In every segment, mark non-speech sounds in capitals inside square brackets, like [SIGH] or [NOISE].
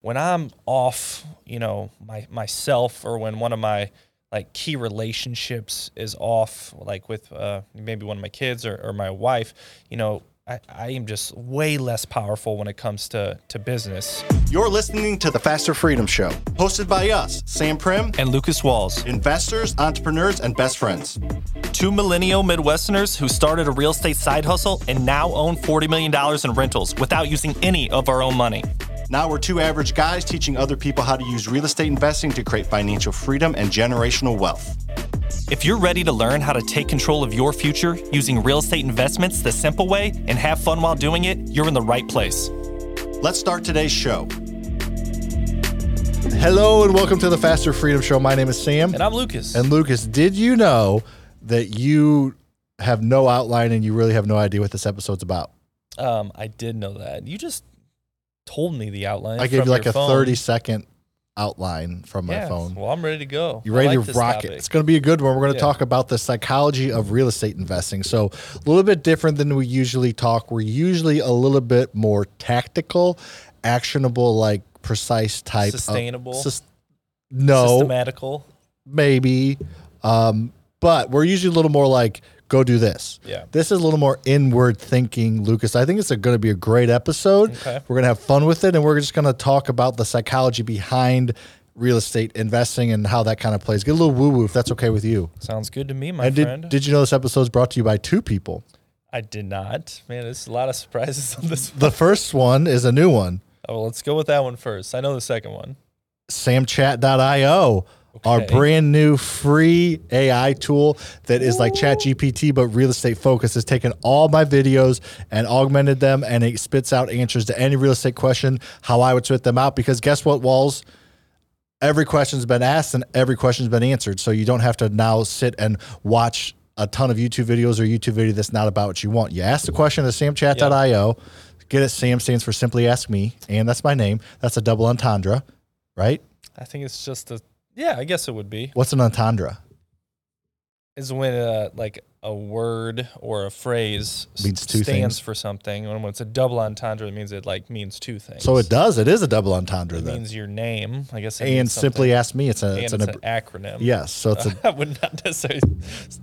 when I'm off, you know, my myself or when one of my like key relationships is off, like with uh, maybe one of my kids or, or my wife, you know, I, I am just way less powerful when it comes to, to business. You're listening to the Faster Freedom Show, hosted by us, Sam Primm, And Lucas Walls, investors, entrepreneurs, and best friends. two millennial Midwesterners who started a real estate side hustle and now own $40 million in rentals without using any of our own money. Now we're two average guys teaching other people how to use real estate investing to create financial freedom and generational wealth. If you're ready to learn how to take control of your future using real estate investments the simple way and have fun while doing it, you're in the right place. Let's start today's show. Hello and welcome to the Faster Freedom Show. My name is Sam. And I'm Lucas. And Lucas, did you know that you have no outline and you really have no idea what this episode's about? um, I did know that. You just told me the outline. I gave you like a phone. 30 second outline from my Yeah, phone. Well, I'm ready to go. You ready like to rock topic. it? It's going to be a good one. We're going to Yeah. talk about the psychology of real estate investing. So, a little bit different than we usually talk. We're usually a little bit more tactical, actionable, like precise type. of- Sustainable? sus- no, Systematical. maybe. Um, but we're usually a little more like, go do this. Yeah. This is a little more inward thinking, Lucas. I think it's going to be a great episode. Okay. We're going to have fun with it, and we're just going to talk about the psychology behind real estate investing and how that kind of plays. Get a little woo woo if that's okay with you. Sounds good to me, my and friend. did you know this episode is brought to you by two people? I did not. Man, there's a lot of surprises on this. The first one is a new one, Oh, well, let's go with that one first. I know the second one. samchat.io. Our brand new free AI tool that is like ChatGPT but real estate focused has taken all my videos and augmented them and it spits out answers to any real estate question, how I would spit them out. Because guess what, Walls? Every question's been asked and every question's been answered. So you don't have to now sit and watch a ton of YouTube videos or YouTube video that's not about what you want. You ask the question at samchat.io. Get it. Sam stands for Simply Ask Me, and that's my name. That's a double entendre, right? I think it's just a. Yeah, I guess it would be. What's an entendre? Is when uh, like a word or a phrase Means two stands things. for something. And when it's a double entendre, it means it like means two things. So it does. It is a double entendre It then. means your name. I guess. It And means simply ask me. It's a. And It's an. an acronym. yes. So it's a. [LAUGHS] I would not necessarily.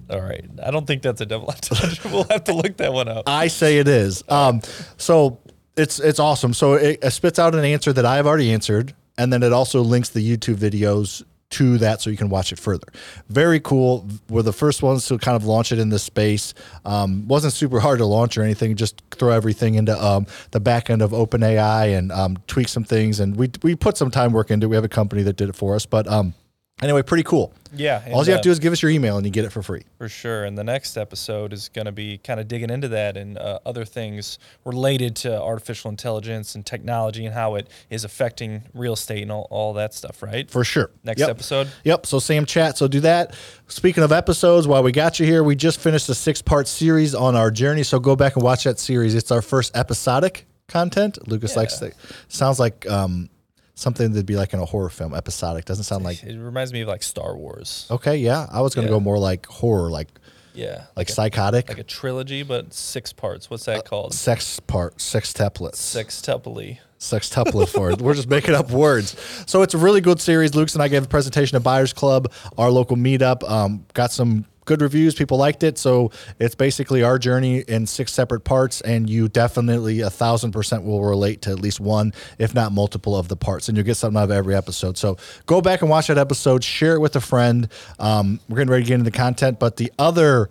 All right. I don't think that's a double [LAUGHS] entendre. we'll have to look that one up. [LAUGHS] I say it is. Um. So it's it's awesome. So it, it spits out an answer that I've already answered, and then it also links the YouTube videos to that so you can watch it further. Very cool. We're the first ones to kind of launch it in this space. Um, wasn't super hard to launch or anything. Just throw everything into um, the back end of OpenAI and um, tweak some things. And we we put some time work into. it. We have a company that did it for us. But um, anyway, pretty cool. Yeah. All you have uh, to do is give us your email and you get it for free. For sure. And the next episode is going to be kind of digging into that and uh, other things related to artificial intelligence and technology and how it is affecting real estate and all, all that stuff, right? For sure. Next Yep. episode. Yep. So Sam chat. So do that. Speaking of episodes, while we got you here, we just finished a six part series on our journey. So go back and watch that series. It's our first episodic content. Lucas likes to sounds like um, something that'd be like in a horror film. Episodic doesn't sound like It reminds me of like Star Wars. okay. Yeah, I was gonna Yeah. go more like horror, like Yeah. like a, psychotic, like a trilogy, but six parts. What's Uh, that called? sex part, sextuplets. Sextuply. sextuplet for it. [LAUGHS] We're just making up words. So it's a really good series. Luke's and I gave a presentation at Buyers Club, our local meetup. Um, got some good reviews. People liked it. So it's basically our journey in six separate parts, and you definitely a thousand percent will relate to at least one, if not multiple, of the parts, and you'll get something out of every episode. So go back and watch that episode. Share it with a friend. Um, we're getting ready to get into the content, but the other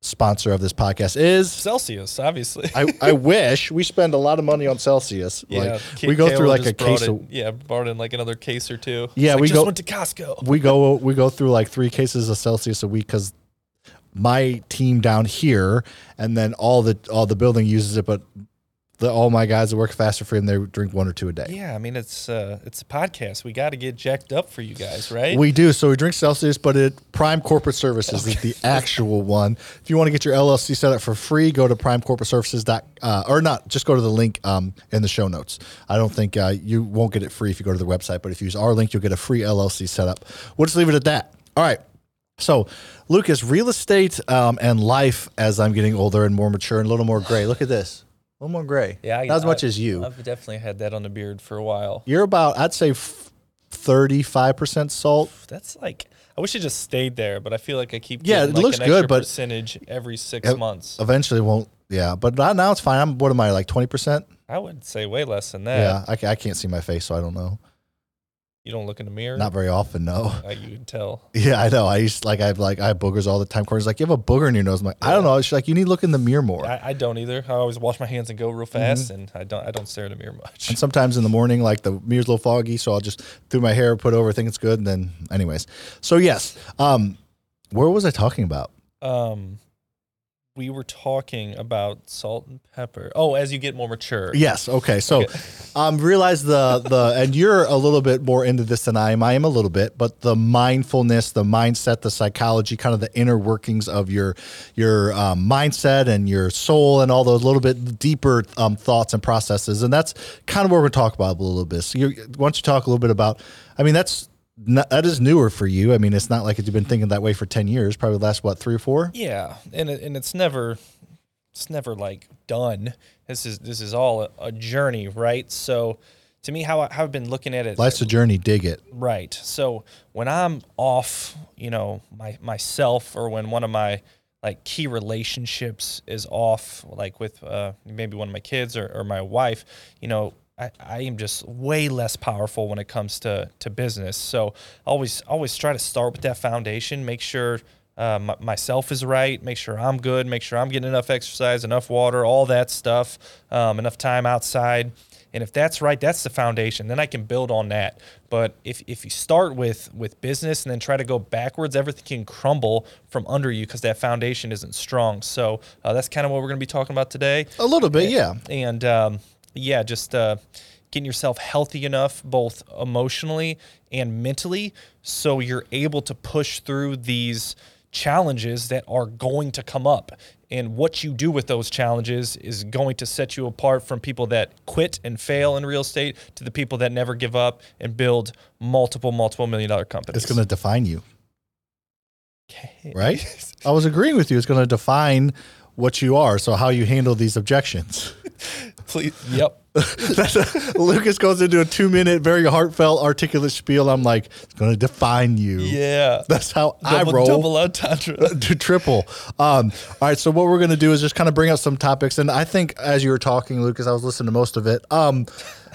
sponsor of this podcast is Celsius, obviously. I, I [LAUGHS] wish we spend a lot of money on Celsius. yeah. like, K- we go through like a case it- of yeah, brought in like another case or two. Yeah, It's like, we just go- went to Costco. we go we go through like three cases of Celsius a week because my team down here and then all the all the building uses it, but the, all my guys that work Faster Freedom they drink one or two a day. Yeah, I mean it's uh it's a podcast. We got to get jacked up for you guys, right? We do. So we drink Celsius, but it Prime Corporate Services is the [LAUGHS] actual one. If you want to get your LLC set up for free, go to primecorporateservices. Dot, uh, or not, just go to the link um, in the show notes. I don't think uh, you won't get it free if you go to the website, but if you use our link, you'll get a free LLC setup. We'll just leave it at that. All right. So, Lucas, real estate um, and life as I'm getting older and more mature and a little more gray. Look at this. A little more gray. Yeah, I- not as much I- as you. I've definitely had that on the beard for a while. You're about, I'd say, thirty-five percent salt. [SIGHS] That's like I wish it just stayed there, but I feel like I keep Yeah, getting, it like looks good, but- percentage every six months. Eventually, won't. Yeah, but not, now it's fine. I'm. What am I like? Twenty percent. I would say way less than that. Yeah, I, I can't see my face, so I don't know. You don't look in the mirror. Not very often, no. [LAUGHS] Uh, you can tell. Yeah, I know. I used like I've like I have boogers all the time. Corey's like, you have a booger in your nose. I'm like, I don't know. She's like, you need to look in the mirror more. I, I don't either. I always wash my hands and go real fast, Mm-hmm. and I don't. I don't stare in the mirror much. And sometimes in the morning, like the mirror's a little foggy, so I'll just do my hair, put over, think it's good, and then, anyways. So yes, um, where was I talking about? Um, we were talking about salt and pepper. Oh, as you get more mature. Yes. Okay. So, [LAUGHS] um, realize the the and you're a little bit more into this than I am. I am a little bit, but the mindfulness, the mindset, the psychology, kind of the inner workings of your your um, mindset and your soul, and all those little bit deeper um, thoughts and processes, and that's kind of what we're going to talk about a little bit. So, you why don't you talk a little bit about? I mean, that's not, that is newer for you. I mean, it's not like you've been thinking that way for ten years. Probably the last what three or four. Yeah, and it, and it's never it's never like done. This is this is all a, a journey, right? So to me, how, I, how I've been looking at it, Life's a journey. Dig it. right? So when I'm off, you know, my myself, or when one of my like key relationships is off, like with uh, maybe one of my kids or, or my wife, you know, I, I am just way less powerful when it comes to to business. So always always try to start with that foundation. Make sure uh, my, myself is right. Make sure I'm good. Make sure I'm getting enough exercise, enough water, all that stuff, um, enough time outside. And if that's right, that's the foundation. Then I can build on that. But if, if you start with with business and then try to go backwards, everything can crumble from under you because that foundation isn't strong. So uh, that's kind of what we're going to be talking about today A little bit, yeah. and um, yeah, just uh, getting yourself healthy enough, both emotionally and mentally, so you're able to push through these challenges that are going to come up. And what you do with those challenges is going to set you apart from people that quit and fail in real estate to the people that never give up and build multiple, multiple million dollar companies. It's going to define you. Okay. right? [LAUGHS] I was agreeing with you. It's going to define what you are. So how you handle these objections. Please. Yep. [LAUGHS] Lucas goes into a two minute, very heartfelt, articulate spiel. I'm like, it's going to define you. Yeah. That's how Double, I roll. double entendre. to triple. Um, all right. So what we're going to do is just kind of bring up some topics. And I think as you were talking, Lucas, I was listening to most of it. Um,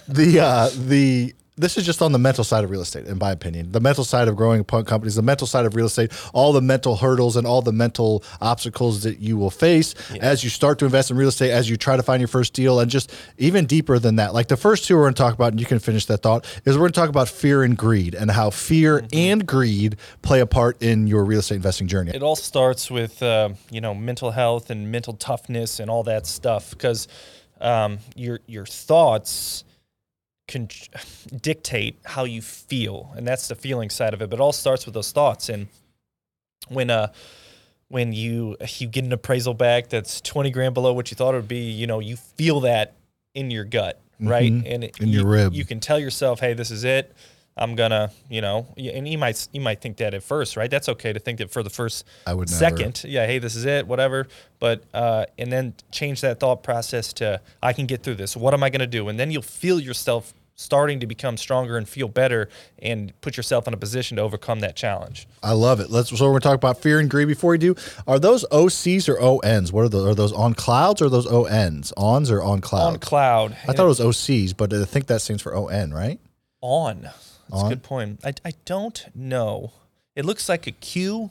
the, uh, the, this is just on the mental side of real estate, in my opinion. The mental side of growing punk companies, the mental side of real estate, all the mental hurdles and all the mental obstacles that you will face as you start to invest in real estate, as you try to find your first deal, and just even deeper than that. Like the first two we're going to talk about, and you can finish that thought, is we're going to talk about fear and greed and how fear and greed play a part in your real estate investing journey. it all starts with uh, you know mental health and mental toughness and all that stuff because um, your your thoughts can dictate how you feel and that's the feeling side of it but it all starts with those thoughts. And when uh when you you get an appraisal back that's 20 grand below what you thought it would be you know you feel that in your gut right? And it, In you, your rib. you can tell yourself hey this is it i'm gonna you know and you might you might think that at first right that's okay to think that for the first I would never. second yeah hey this is it whatever but uh and then change that thought process to i can get through this what am i gonna do and then you'll feel yourself starting to become stronger and feel better and put yourself in a position to overcome that challenge I love it. Let's. So we're talking about fear and greed. Before we do, are those OCs or ONs? What are those? Are those on clouds or those ONs? Ons or on cloud? on cloud I thought it was OCs, but I think that stands for ON, right? On that's On? a good point I, I don't know it looks like a q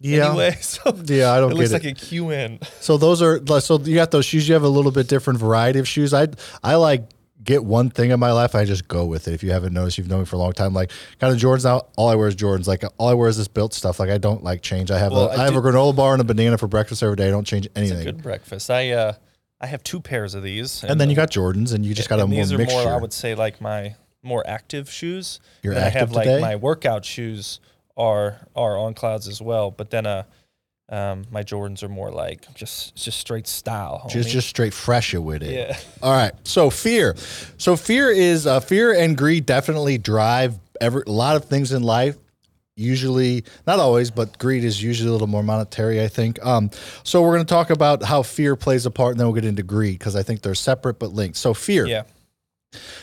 Yeah. anyway [LAUGHS] so Yeah, I don't think it looks like a q in So those are so you got those shoes. You have a little bit different variety of shoes. I I like get one thing in my life. I just go with it. If you haven't noticed, you've known me for a long time. Like kind of Jordans now. All I wear is Jordans. Like all I wear is this built stuff. Like I don't like change. I have Well, a, I I have do- a granola bar and a banana for breakfast every day. I don't change anything. good breakfast i uh i have two pairs of these and then you got Jordans, and you just got a and more these are mixture. more i would say like my more active shoes You're Then i have active like my workout shoes are are on clouds as well but then uh um my jordans are more like just just straight style just homie. just straight fresh it with it. Yeah. [LAUGHS] All right. So fear. So fear is uh, fear and greed definitely drive every a lot of things in life. usually not always, but greed is usually a little more monetary, I think. Um, so we're going to talk about how fear plays a part, and then we'll get into greed because I think they're separate but linked. So fear. Yeah.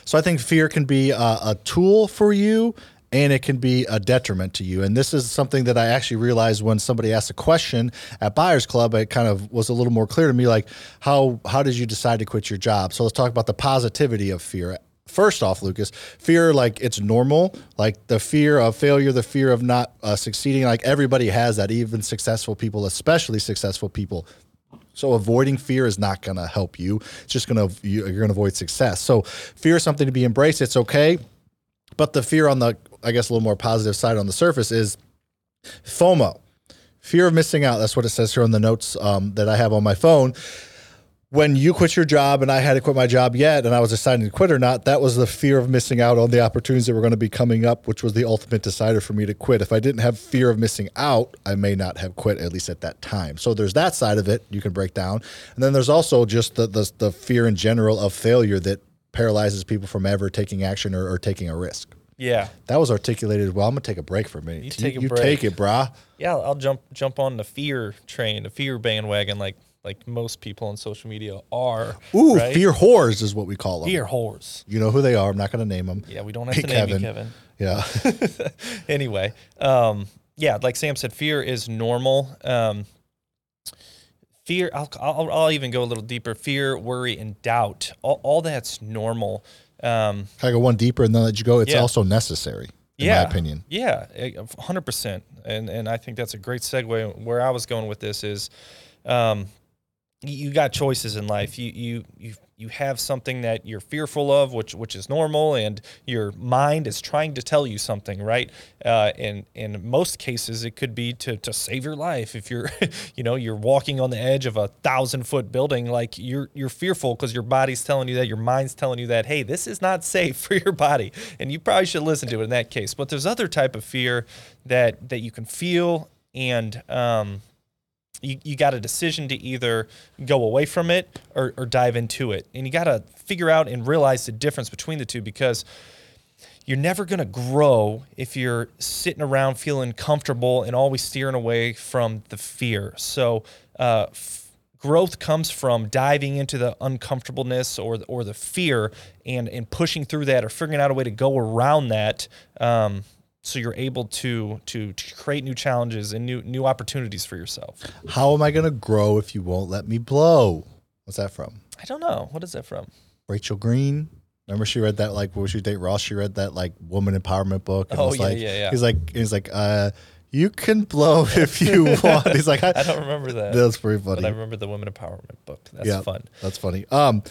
So I think fear can be a, a tool for you and it can be a detriment to you. And this is something that I actually realized when somebody asked a question at Buyers Club. It kind of was a little more clear to me, like how how did you decide to quit your job? So let's talk about the positivity of fear. First off, Lucas, fear like it's normal, like the fear of failure, the fear of not uh, succeeding. Like everybody has that, even successful people, especially successful people. So avoiding fear is not going to help you. It's just going to you're going to avoid success. So fear is something to be embraced. It's okay, but the fear on the I guess a little more positive side on the surface is FOMO, fear of missing out. That's what it says here on the notes um, that I have on my phone. When you quit your job and I had to quit my job yet, and I was deciding to quit or not, that was the fear of missing out on the opportunities that were going to be coming up, which was the ultimate decider for me to quit. If I didn't have fear of missing out, I may not have quit, at least at that time. So there's that side of it you can break down. And then there's also just the, the, the fear in general of failure that paralyzes people from ever taking action or, or taking a risk. Yeah. That was articulated well. I'm gonna take a break for a minute. You take a you break. take it, brah. Yeah, I'll jump jump on the fear train, the fear bandwagon, like like most people on social media are. Ooh, right? fear whores is what we call them. fear whores. You know who they are. I'm not gonna name them. Yeah, we don't have to name you, Kevin. Yeah. [LAUGHS] [LAUGHS] anyway, um, yeah, like Sam said, fear is normal. Um, fear, I'll, I'll, I'll even go a little deeper. Fear, worry, and doubt. All, all that's normal. Um, Can I go one deeper and then let you go? It's Yeah. also necessary, in yeah, my opinion. Yeah, hundred percent. And and I think that's a great segue. Where I was going with this is, um, you got choices in life. You you you you have something that you're fearful of, which which is normal, and your mind is trying to tell you something, right? Uh, and in most cases, it could be to to save your life. If you're, [LAUGHS] you know, you're walking on the edge of a thousand foot building, like you're you're fearful because your body's telling you that, your mind's telling you that, hey, this is not [LAUGHS] safe for your body, and you probably should listen to it in that case. But there's other type of fear that that you can feel and um, you, you got a decision to either go away from it or, or dive into it. And you got to figure out and realize the difference between the two because you're never going to grow if you're sitting around feeling comfortable and always steering away from the fear. So, uh, f- growth comes from diving into the uncomfortableness or or the fear and, and pushing through that or figuring out a way to go around that. Um, so you're able to, to to create new challenges and new new opportunities for yourself. How am I gonna grow if you won't let me blow? What's that from? I don't know. What is that from? Rachel Green. Remember she read that like when she date Ross, she read that like woman empowerment book. And Oh, was yeah, like, yeah, yeah. He's like he's like, uh, you can blow [LAUGHS] if you [LAUGHS] want. He's like, I don't remember that. That's pretty but funny. I remember the women empowerment book. That's yeah, fun. That's funny. Um,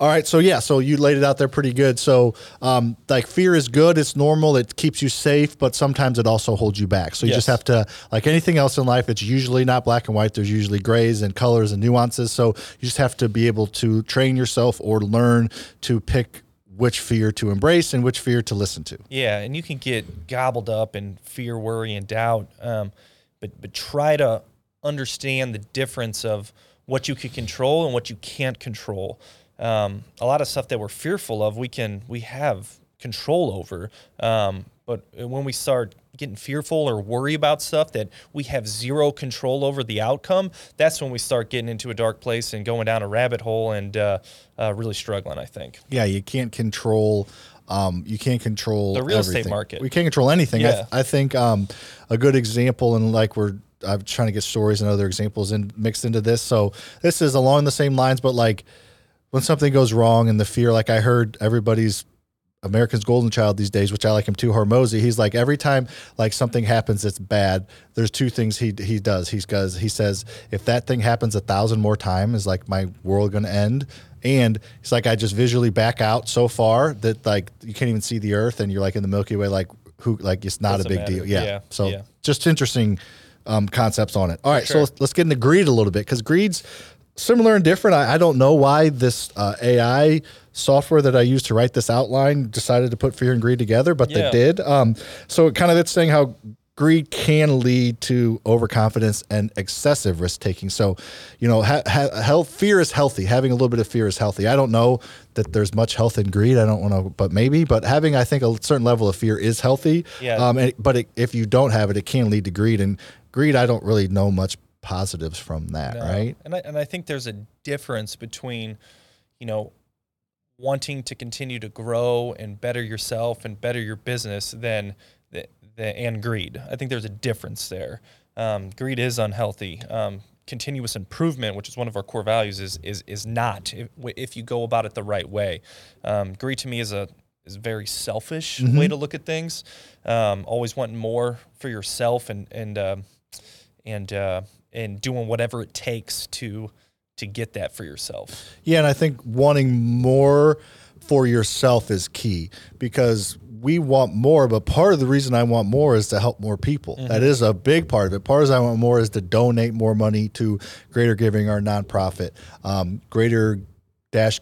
all right, so yeah, so you laid it out there pretty good. So, um, like fear is good; it's normal. It keeps you safe, but sometimes it also holds you back. So you just have to, like anything else in life, it's usually not black and white. There's usually grays and colors and nuances. So you just have to be able to train yourself or learn to pick which fear to embrace and which fear to listen to. Yeah, and you can get gobbled up in fear, worry, and doubt. Um, but but try to understand the difference of what you can control and what you can't control. Um, a lot of stuff that we're fearful of, we can we have control over. Um, but when we start getting fearful or worry about stuff that we have zero control over the outcome, that's when we start getting into a dark place and going down a rabbit hole and uh, uh, really struggling. I think. Yeah, you can't control. Um, you can't control The real estate everything. market. We can't control anything. I, Yeah. th- I think um, a good example, and like we're I'm trying to get stories and other examples in mixed into this. So this is along the same lines, but like when something goes wrong and the fear, like I heard everybody's American's golden child these days, which I like him too, Hormozi. He's like every time like something happens that's bad, there's two things he he does. He goes he says if that thing happens a thousand more times, is like my world gonna end? And he's like I just visually back out so far that like you can't even see the Earth, and you're like in the Milky Way, like who like it's not Doesn't a big matter. deal. Yeah. Yeah, So yeah. just interesting um, concepts on it. All right, so let's, let's get into greed a little bit because greed's similar and different. I, I don't know why this uh, AI software that I used to write this outline decided to put fear and greed together, but Yeah. they did. Um, so it kind of it's saying how greed can lead to overconfidence and excessive risk taking. So, you know, ha- ha- health fear is healthy. Having a little bit of fear is healthy. I don't know that there's much health in greed. I don't want to, but maybe. But having, I think, a certain level of fear is healthy. Yeah. Um, and, but it, if you don't have it, it can lead to greed. And greed, I don't really know much positives from that. No. Right. And I, and I think there's a difference between, you know, wanting to continue to grow and better yourself and better your business than the, the and greed. I think there's a difference there. Um, greed is unhealthy. Um, continuous improvement, which is one of our core values, is is is not if, if you go about it the right way. Um, greed to me is a is a very selfish way to look at things. Um, always wanting more for yourself and and um and uh, and doing whatever it takes to to get that for yourself. Yeah, and I think wanting more for yourself is key because we want more, but part of the reason I want more is to help more people. That is a big part of it. Part of I want more is to donate more money to Greater Giving, our nonprofit, um, greater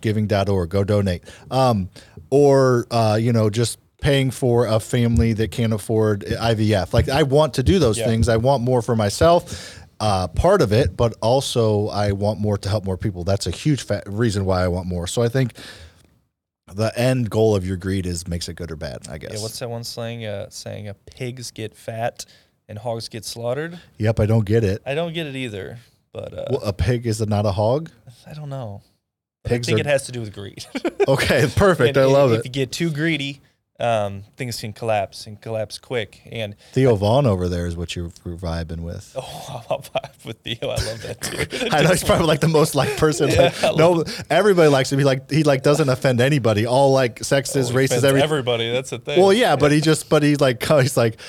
giving.org. Go donate. Um, or, uh, you know, just paying for a family that can't afford IVF. Like, I want to do those Yeah. things. I want more for myself uh, part of it, but also I want more to help more people. That's a huge fa- reason why I want more. So I think the end goal of your greed is makes it good or bad. I guess. Yeah, what's that one saying? Uh, saying uh, pigs get fat and hogs get slaughtered. yep, I don't get it. I don't get it either, but uh, Well, a pig is not a hog. I don't know. Pigs I think are it has to do with greed. okay. [LAUGHS] Perfect. And I love if, it. If you get too greedy, um, things can collapse and collapse quick. And Theo Von over there is what you're, you're vibing with. [LAUGHS] oh, I'm with Theo. I love that too. [LAUGHS] I know he's probably like the most liked person. Yeah, like, no, everybody likes him. He like he like doesn't offend anybody. All like sexist, Oh, racist, everything. everybody. That's the thing. Well, yeah, but he just, but he's like, [LAUGHS] he's like,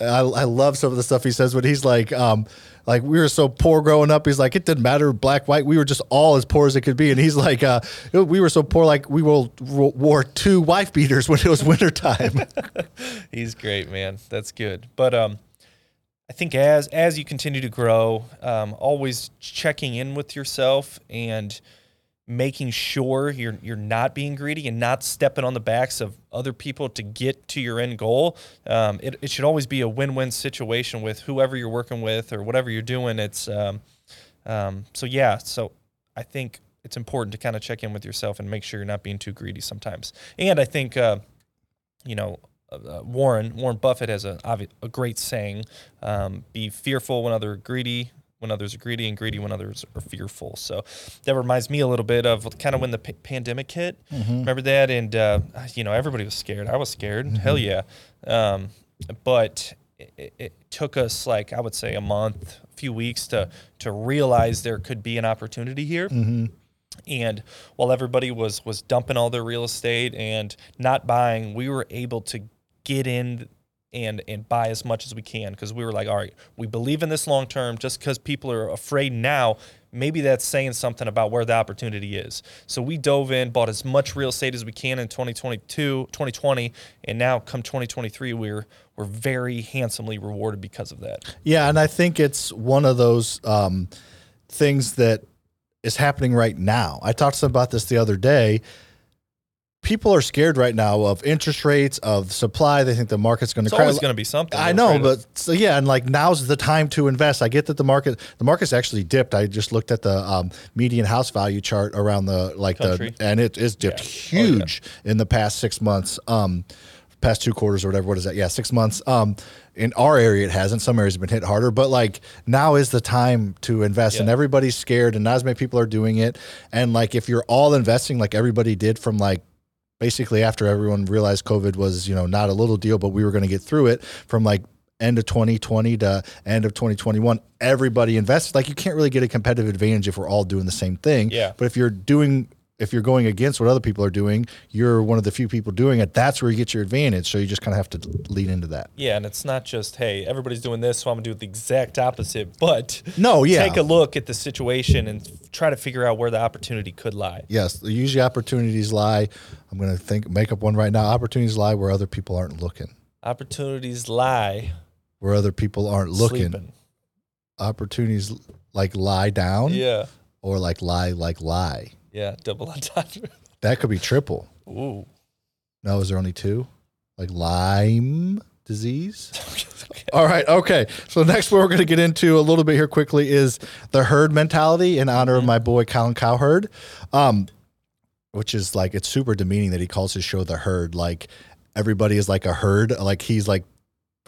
I, I love some of the stuff he says, but he's like, um, like we were so poor growing up. He's like, it didn't matter, black, white. We were just all as poor as it could be. And he's like, uh, we were so poor, like we wore two wife beaters when it was wintertime. [LAUGHS] He's great, man. That's good. But um, I think as as you continue to grow, um, always checking in with yourself and making sure you're you're not being greedy and not stepping on the backs of other people to get to your end goal. Um, it, it should always be a win-win situation with whoever you're working with or whatever you're doing. It's um, um, so yeah. So I think it's important to kind of check in with yourself and make sure you're not being too greedy sometimes. And I think uh, you know uh, Warren Warren Buffett has a a great saying: um, "Be fearful when others are greedy, when others are greedy, and greedy when others are fearful." So that reminds me a little bit of kind of when the p- pandemic hit. Remember that? And uh, you know, everybody was scared. I was scared. Hell yeah. Um, but it, it- it took us like I would say a month, a few weeks to to realize there could be an opportunity here. And while everybody was was dumping all their real estate and not buying, we were able to get in and and buy as much as we can because we were like, all right, we believe in this long term. Just because people are afraid now, maybe that's saying something about where the opportunity is. So we dove in, bought as much real estate as we can in 2022, 2020, and now come 2023, we're we're very handsomely rewarded because of that. Yeah, and I think it's one of those um, things that is happening right now. I talked to them about this the other day. People are scared right now of interest rates, of supply. They think the market's going to It's crash. always going to be something. I know, but so yeah, and like now's the time to invest. I get that the market, the market's actually dipped. I just looked at the um, median house value chart around the like Country. the, and it is dipped Yeah. Oh, yeah. huge in the past six months, um, past two quarters or whatever. What is that? Yeah, six months. Um, in our area, it hasn't. Some areas have been hit harder, but like now is the time to invest, and everybody's scared, and not as many people are doing it. And like if you're all investing, like everybody did from like basically after everyone realized COVID was, you know, not a little deal, but we were going to get through it from like end of 2020 to end of 2021, everybody invested. Like you can't really get a competitive advantage if we're all doing the same thing. Yeah. But if you're doing, if you're going against what other people are doing, you're one of the few people doing it. That's where you get your advantage. So you just kind of have to lean into that. Yeah, and it's not just hey, everybody's doing this, so I'm gonna do the exact opposite. [LAUGHS] But No, yeah. take a look at the situation and try to figure out where the opportunity could lie. Yes, usually opportunities lie. I'm going to think, make up one right now. Opportunities lie where other people aren't looking, Opportunities lie. where other people aren't looking. Sleeping. Opportunities like lie down Yeah, or like lie, like lie. Yeah, double [LAUGHS] entendre. That could be triple. Ooh. No, is there only two? Like Lyme disease? [LAUGHS] okay. All right. Okay. So next one we're going to get into a little bit here quickly is the herd mentality in honor of my boy Colin Cowherd, um, which is like it's super demeaning that he calls his show the herd. Like everybody is like a herd. Like he's like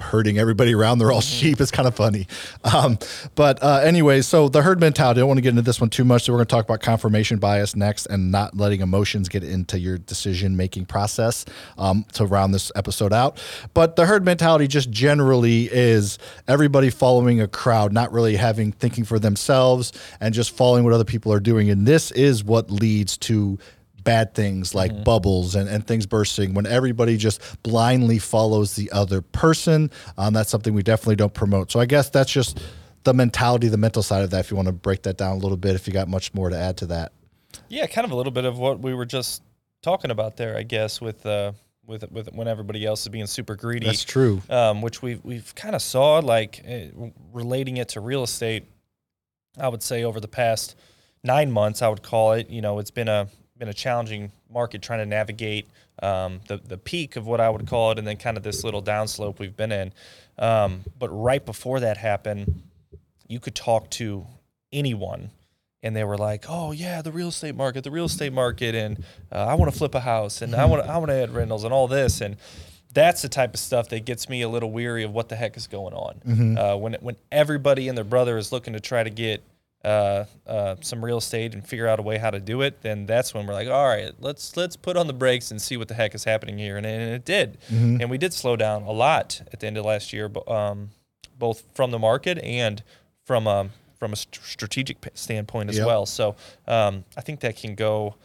herding everybody around. They're all sheep. It's kind of funny. Um, but uh, anyway, so the herd mentality. I don't want to get into this one too much. So we're going to talk about confirmation bias next and not letting emotions get into your decision making process um, to round this episode out. But the herd mentality just generally is everybody following a crowd, not really having thinking for themselves and just following what other people are doing. And this is what leads to bad things like bubbles and, and things bursting when everybody just blindly follows the other person. Um, that's something we definitely don't promote. So I guess that's just the mentality, the mental side of that. If you want to break that down a little bit, if you got much more to add to that. Yeah, kind of a little bit of what we were just talking about there, I guess, with uh, with with when everybody else is being super greedy. That's true. um, which we've we've kind of saw like uh, relating it to real estate. I would say over the past nine months, I would call it. You know, it's been a been a challenging market trying to navigate um, the the peak of what I would call it, and then kind of this little downslope we've been in. Um, but right before that happened, you could talk to anyone and they were like, "Oh yeah, the real estate market, the real estate market, and uh, I want to flip a house, and I want to I want to add rentals and all this." And that's the type of stuff that gets me a little weary of what the heck is going on. Uh, when when everybody and their brother is looking to try to get uh, uh, some real estate and figure out a way how to do it, then that's when we're like, all right, let's let's put on the brakes and see what the heck is happening here. And, and it did, and we did slow down a lot at the end of last year, um, both from the market and from um, from a st- strategic standpoint as Yep. well. So um, I think that can go.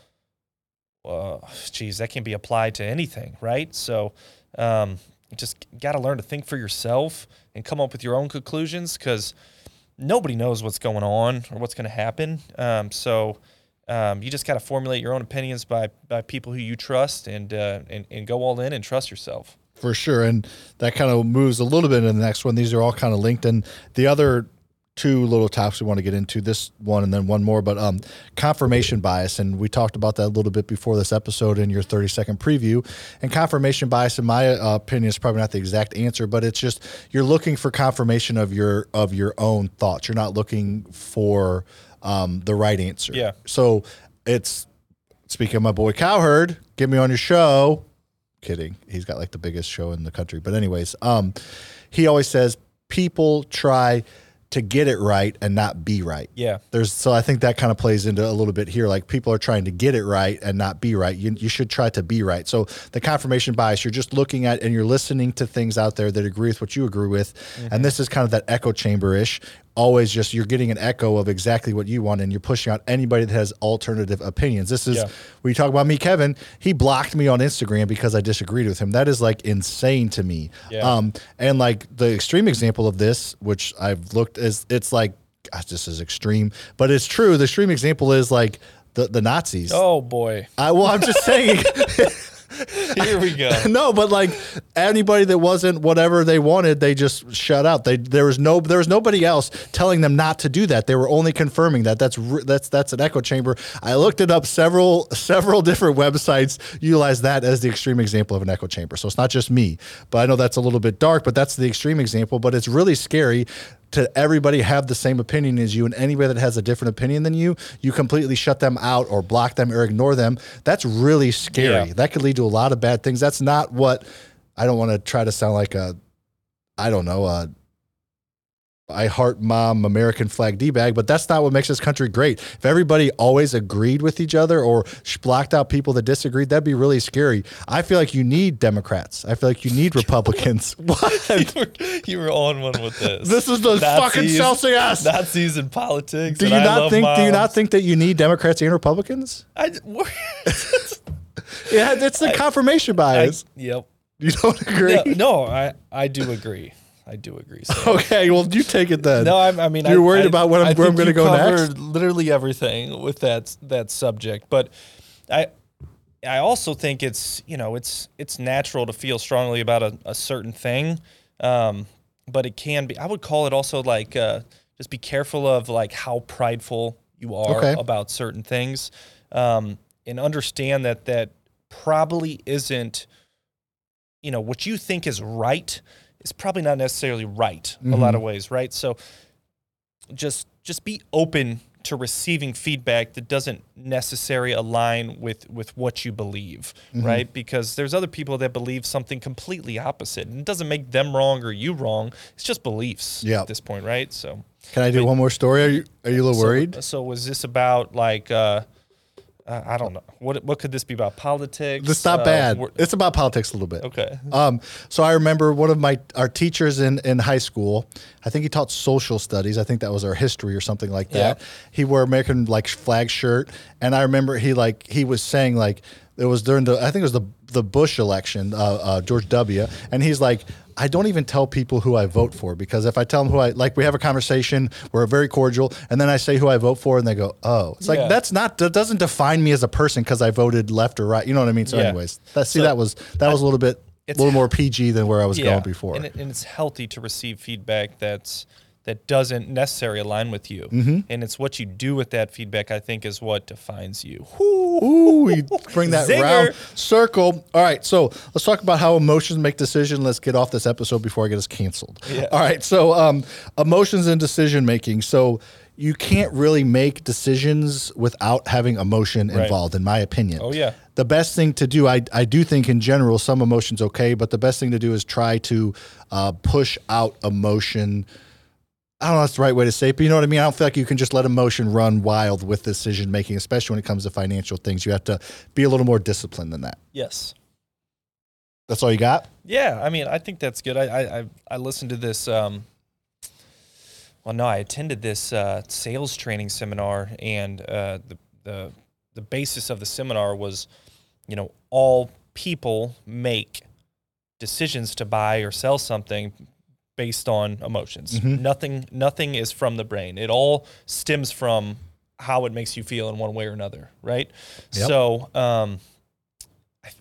Uh, geez, that can be applied to anything, right? So um, just got to learn to think for yourself and come up with your own conclusions because nobody knows what's going on or what's going to happen. Um, so um, you just got to formulate your own opinions by by people who you trust and, uh, and and go all in and trust yourself. For sure. And that kind of moves a little bit in the next one. These are all kind of linked. And the other two little topics we want to get into this one and then one more, but um, confirmation bias. And we talked about that a little bit before this episode in your 30 second preview. And confirmation bias, in my uh, opinion, is probably not the exact answer, but it's just you're looking for confirmation of your of your own thoughts. You're not looking for um, the right answer. Yeah. So it's speaking of my boy Cowherd, get me on your show kidding. He's got like the biggest show in the country. But anyways, um, he always says people try to get it right and not be right. Yeah. There's so I think that kind of plays into a little bit here. Like people are trying to get it right and not be right. You, you should try to be right. So the confirmation bias, you're just looking at and you're listening to things out there that agree with what you agree with. Mm-hmm. And this is kind of that echo chamber ish. Always just you're getting an echo of exactly what you want and you're pushing out anybody that has alternative opinions. This is Yeah. when you talk about me, Kevin, he blocked me on Instagram because I disagreed with him. That is like insane to me. Yeah. Um, and like the extreme example of this, which I've looked is it's like gosh, this is extreme, but it's true. The extreme example is like the, the Nazis. Oh boy, I well, I'm just saying [LAUGHS] [LAUGHS] here we go. [LAUGHS] no, but like anybody that wasn't whatever they wanted, they just shut out. They there was no there was nobody else telling them not to do that. They were only confirming that. That's that's that's an echo chamber. I looked it up. Several several [LAUGHS] different websites utilize that as the extreme example of an echo chamber. So it's not just me, but I know that's a little bit dark. But that's the extreme example. But it's really scary to everybody have the same opinion as you and anybody that has a different opinion than you you completely shut them out or block them or ignore them. That's really scary. Yeah. that could lead to a lot of bad things. That's not what i don't want to try to sound like a i don't know a I heart mom American flag D bag, but that's not what makes this country great. If everybody always agreed with each other or blocked out people that disagreed, that'd be really scary. I feel like you need Democrats. I feel like you need Republicans. [LAUGHS] what? you, were, you were on one with this. [LAUGHS] This is the fucking Nazis- Celsius. Nazis in politics. Do you I not think? Do you not think that you need Democrats and Republicans? I, [LAUGHS] Yeah, it's the confirmation I, bias. yep. you don't agree? No, no, I, I do agree. I do agree. [LAUGHS] So. Okay, well, you take it then. No, I, I mean, You're I, worried I- about what I'm- I where I'm gonna go next? Literally everything with that that subject, but I I also think it's you know it's it's natural to feel strongly about a, a certain thing, um, but it can be. I would call it also like uh, just be careful of like how prideful you are Okay. about certain things, um, and understand that that probably isn't you know what you think is right is probably not necessarily right a lot of ways, right? So just just be open to receiving feedback that doesn't necessarily align with with what you believe right because there's other people that believe something completely opposite and it doesn't make them wrong or you wrong it's just beliefs Yeah. at this point right so Can I do one more story? Are you are you a little so- worried? so, was this about like uh uh, I don't know. What what could this be about? Politics? It's not Uh, bad. It's about politics a little bit. okay. Um, so I remember one of my our teachers in in high school. I think he taught social studies. I think that was our history or something like that. Yeah. He wore American like flag shirt, and I remember he like he was saying like it was during the I think it was the the Bush election, uh, uh, George W. And he's like, I don't even tell people who I vote for because if I tell them who I like, we have a conversation, we're very cordial, and then I say who I vote for, and they go, oh, it's like Yeah. that's not that doesn't define me as a person because I voted left or right. You know what I mean? So, Yeah. anyways, that see So, that was that was a little bit a little more PG than where I was going before. And, it, and it's healthy to receive feedback that's that doesn't necessarily align with you. Mm-hmm. And it's what you do with that feedback, I think, is what defines you. Ooh, you bring that Zinger. round circle. All right, so let's talk about how emotions make decision. Let's get off this episode before I get us canceled. Yeah. All right, so um, emotions and decision making. So you can't really make decisions without having emotion Right. involved, in my opinion. Oh, yeah. The best thing to do, I, I do think in general, some emotions okay, but the best thing to do is try to uh, push out emotion. I don't know if that's the right way to say it, but you know what I mean? I don't feel like you can just let emotion run wild with decision making, especially when it comes to financial things. You have to be a little more disciplined than that. Yes. That's all you got? Yeah, I mean, I think that's good. I I I, I listened to this. Um, well, no, I attended this uh, sales training seminar, and uh, the the the basis of the seminar was, you know, all people make decisions to buy or sell something based on emotions. Nothing nothing is from the brain. It all stems from how it makes you feel in one way or another, right? Yep. So, um,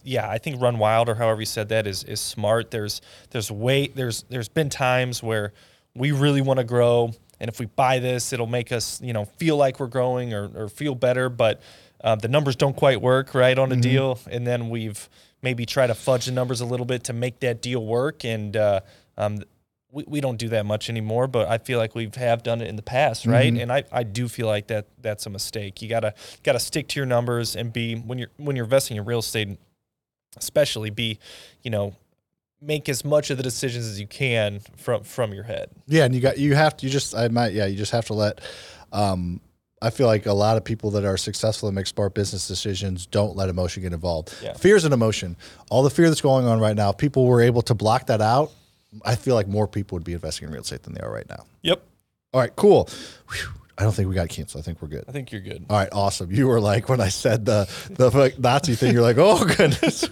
yeah, I think run wild or however you said that is is smart. There's there's way there's there's been times where we really want to grow, and if we buy this, it'll make us you know feel like we're growing or, or feel better, but uh, the numbers don't quite work right on a deal, and then we've maybe try to fudge the numbers a little bit to make that deal work, and uh, um, we, we don't do that much anymore, but I feel like we have done it in the past, right? And I, I do feel like that that's a mistake. You gotta gotta stick to your numbers and be when you're when you're investing in real estate, especially be, you know, make as much of the decisions as you can from from your head. Yeah, and you got you have to you just I might yeah, you just have to let um I feel like a lot of people that are successful and make smart business decisions don't let emotion get involved. Yeah. Fear is an emotion. All the fear that's going on right now, if people were able to block that out. I feel like more people would be investing in real estate than they are right now. Yep, All right, cool. Whew. I don't think we got canceled. I think we're good. I think you're good. All right, awesome. You were like when I said the the Nazi thing. You're like, oh [LAUGHS] goodness.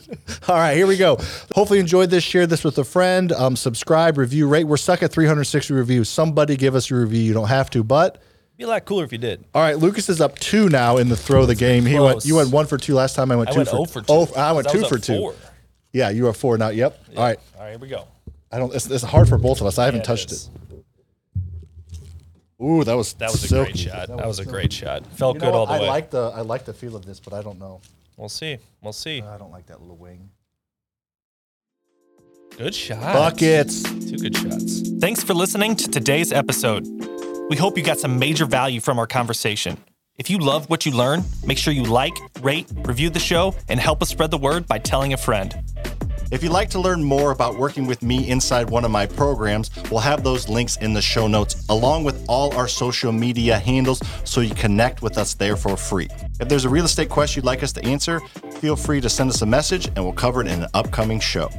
All right, here we go. Hopefully, you enjoyed this. Share this with a friend. Um, subscribe, review, rate. We're stuck at 360 reviews. Somebody give us a review. You don't have to, but Be a lot cooler if you did. all right. Lucas is up two now in the throw of the game. He went. You went one for two last time. I went I two went for 0 for 2. Oh, I went two for two. four. Yeah, you are four now. Yep. All right. All right, here we go. I don't. It's, it's hard for both of us. I haven't Yeah, touched is. it. Ooh, that was That was a silky. great shot. That, was a silky. great shot. Felt You know good what? all the I way. like the I like the feel of this, but I don't know. we'll see. We'll see. I don't like that little wing. Good shot. Buckets. Two good shots. Thanks for listening to today's episode. We hope you got some major value from our conversation. If you love what you learn, make sure you like, rate, review the show, and help us spread the word by telling a friend. If you'd like to learn more about working with me inside one of my programs, we'll have those links in the show notes, along with all our social media handles, so you connect with us there for free. If there's a real estate question you'd like us to answer, feel free to send us a message and we'll cover it in an upcoming show.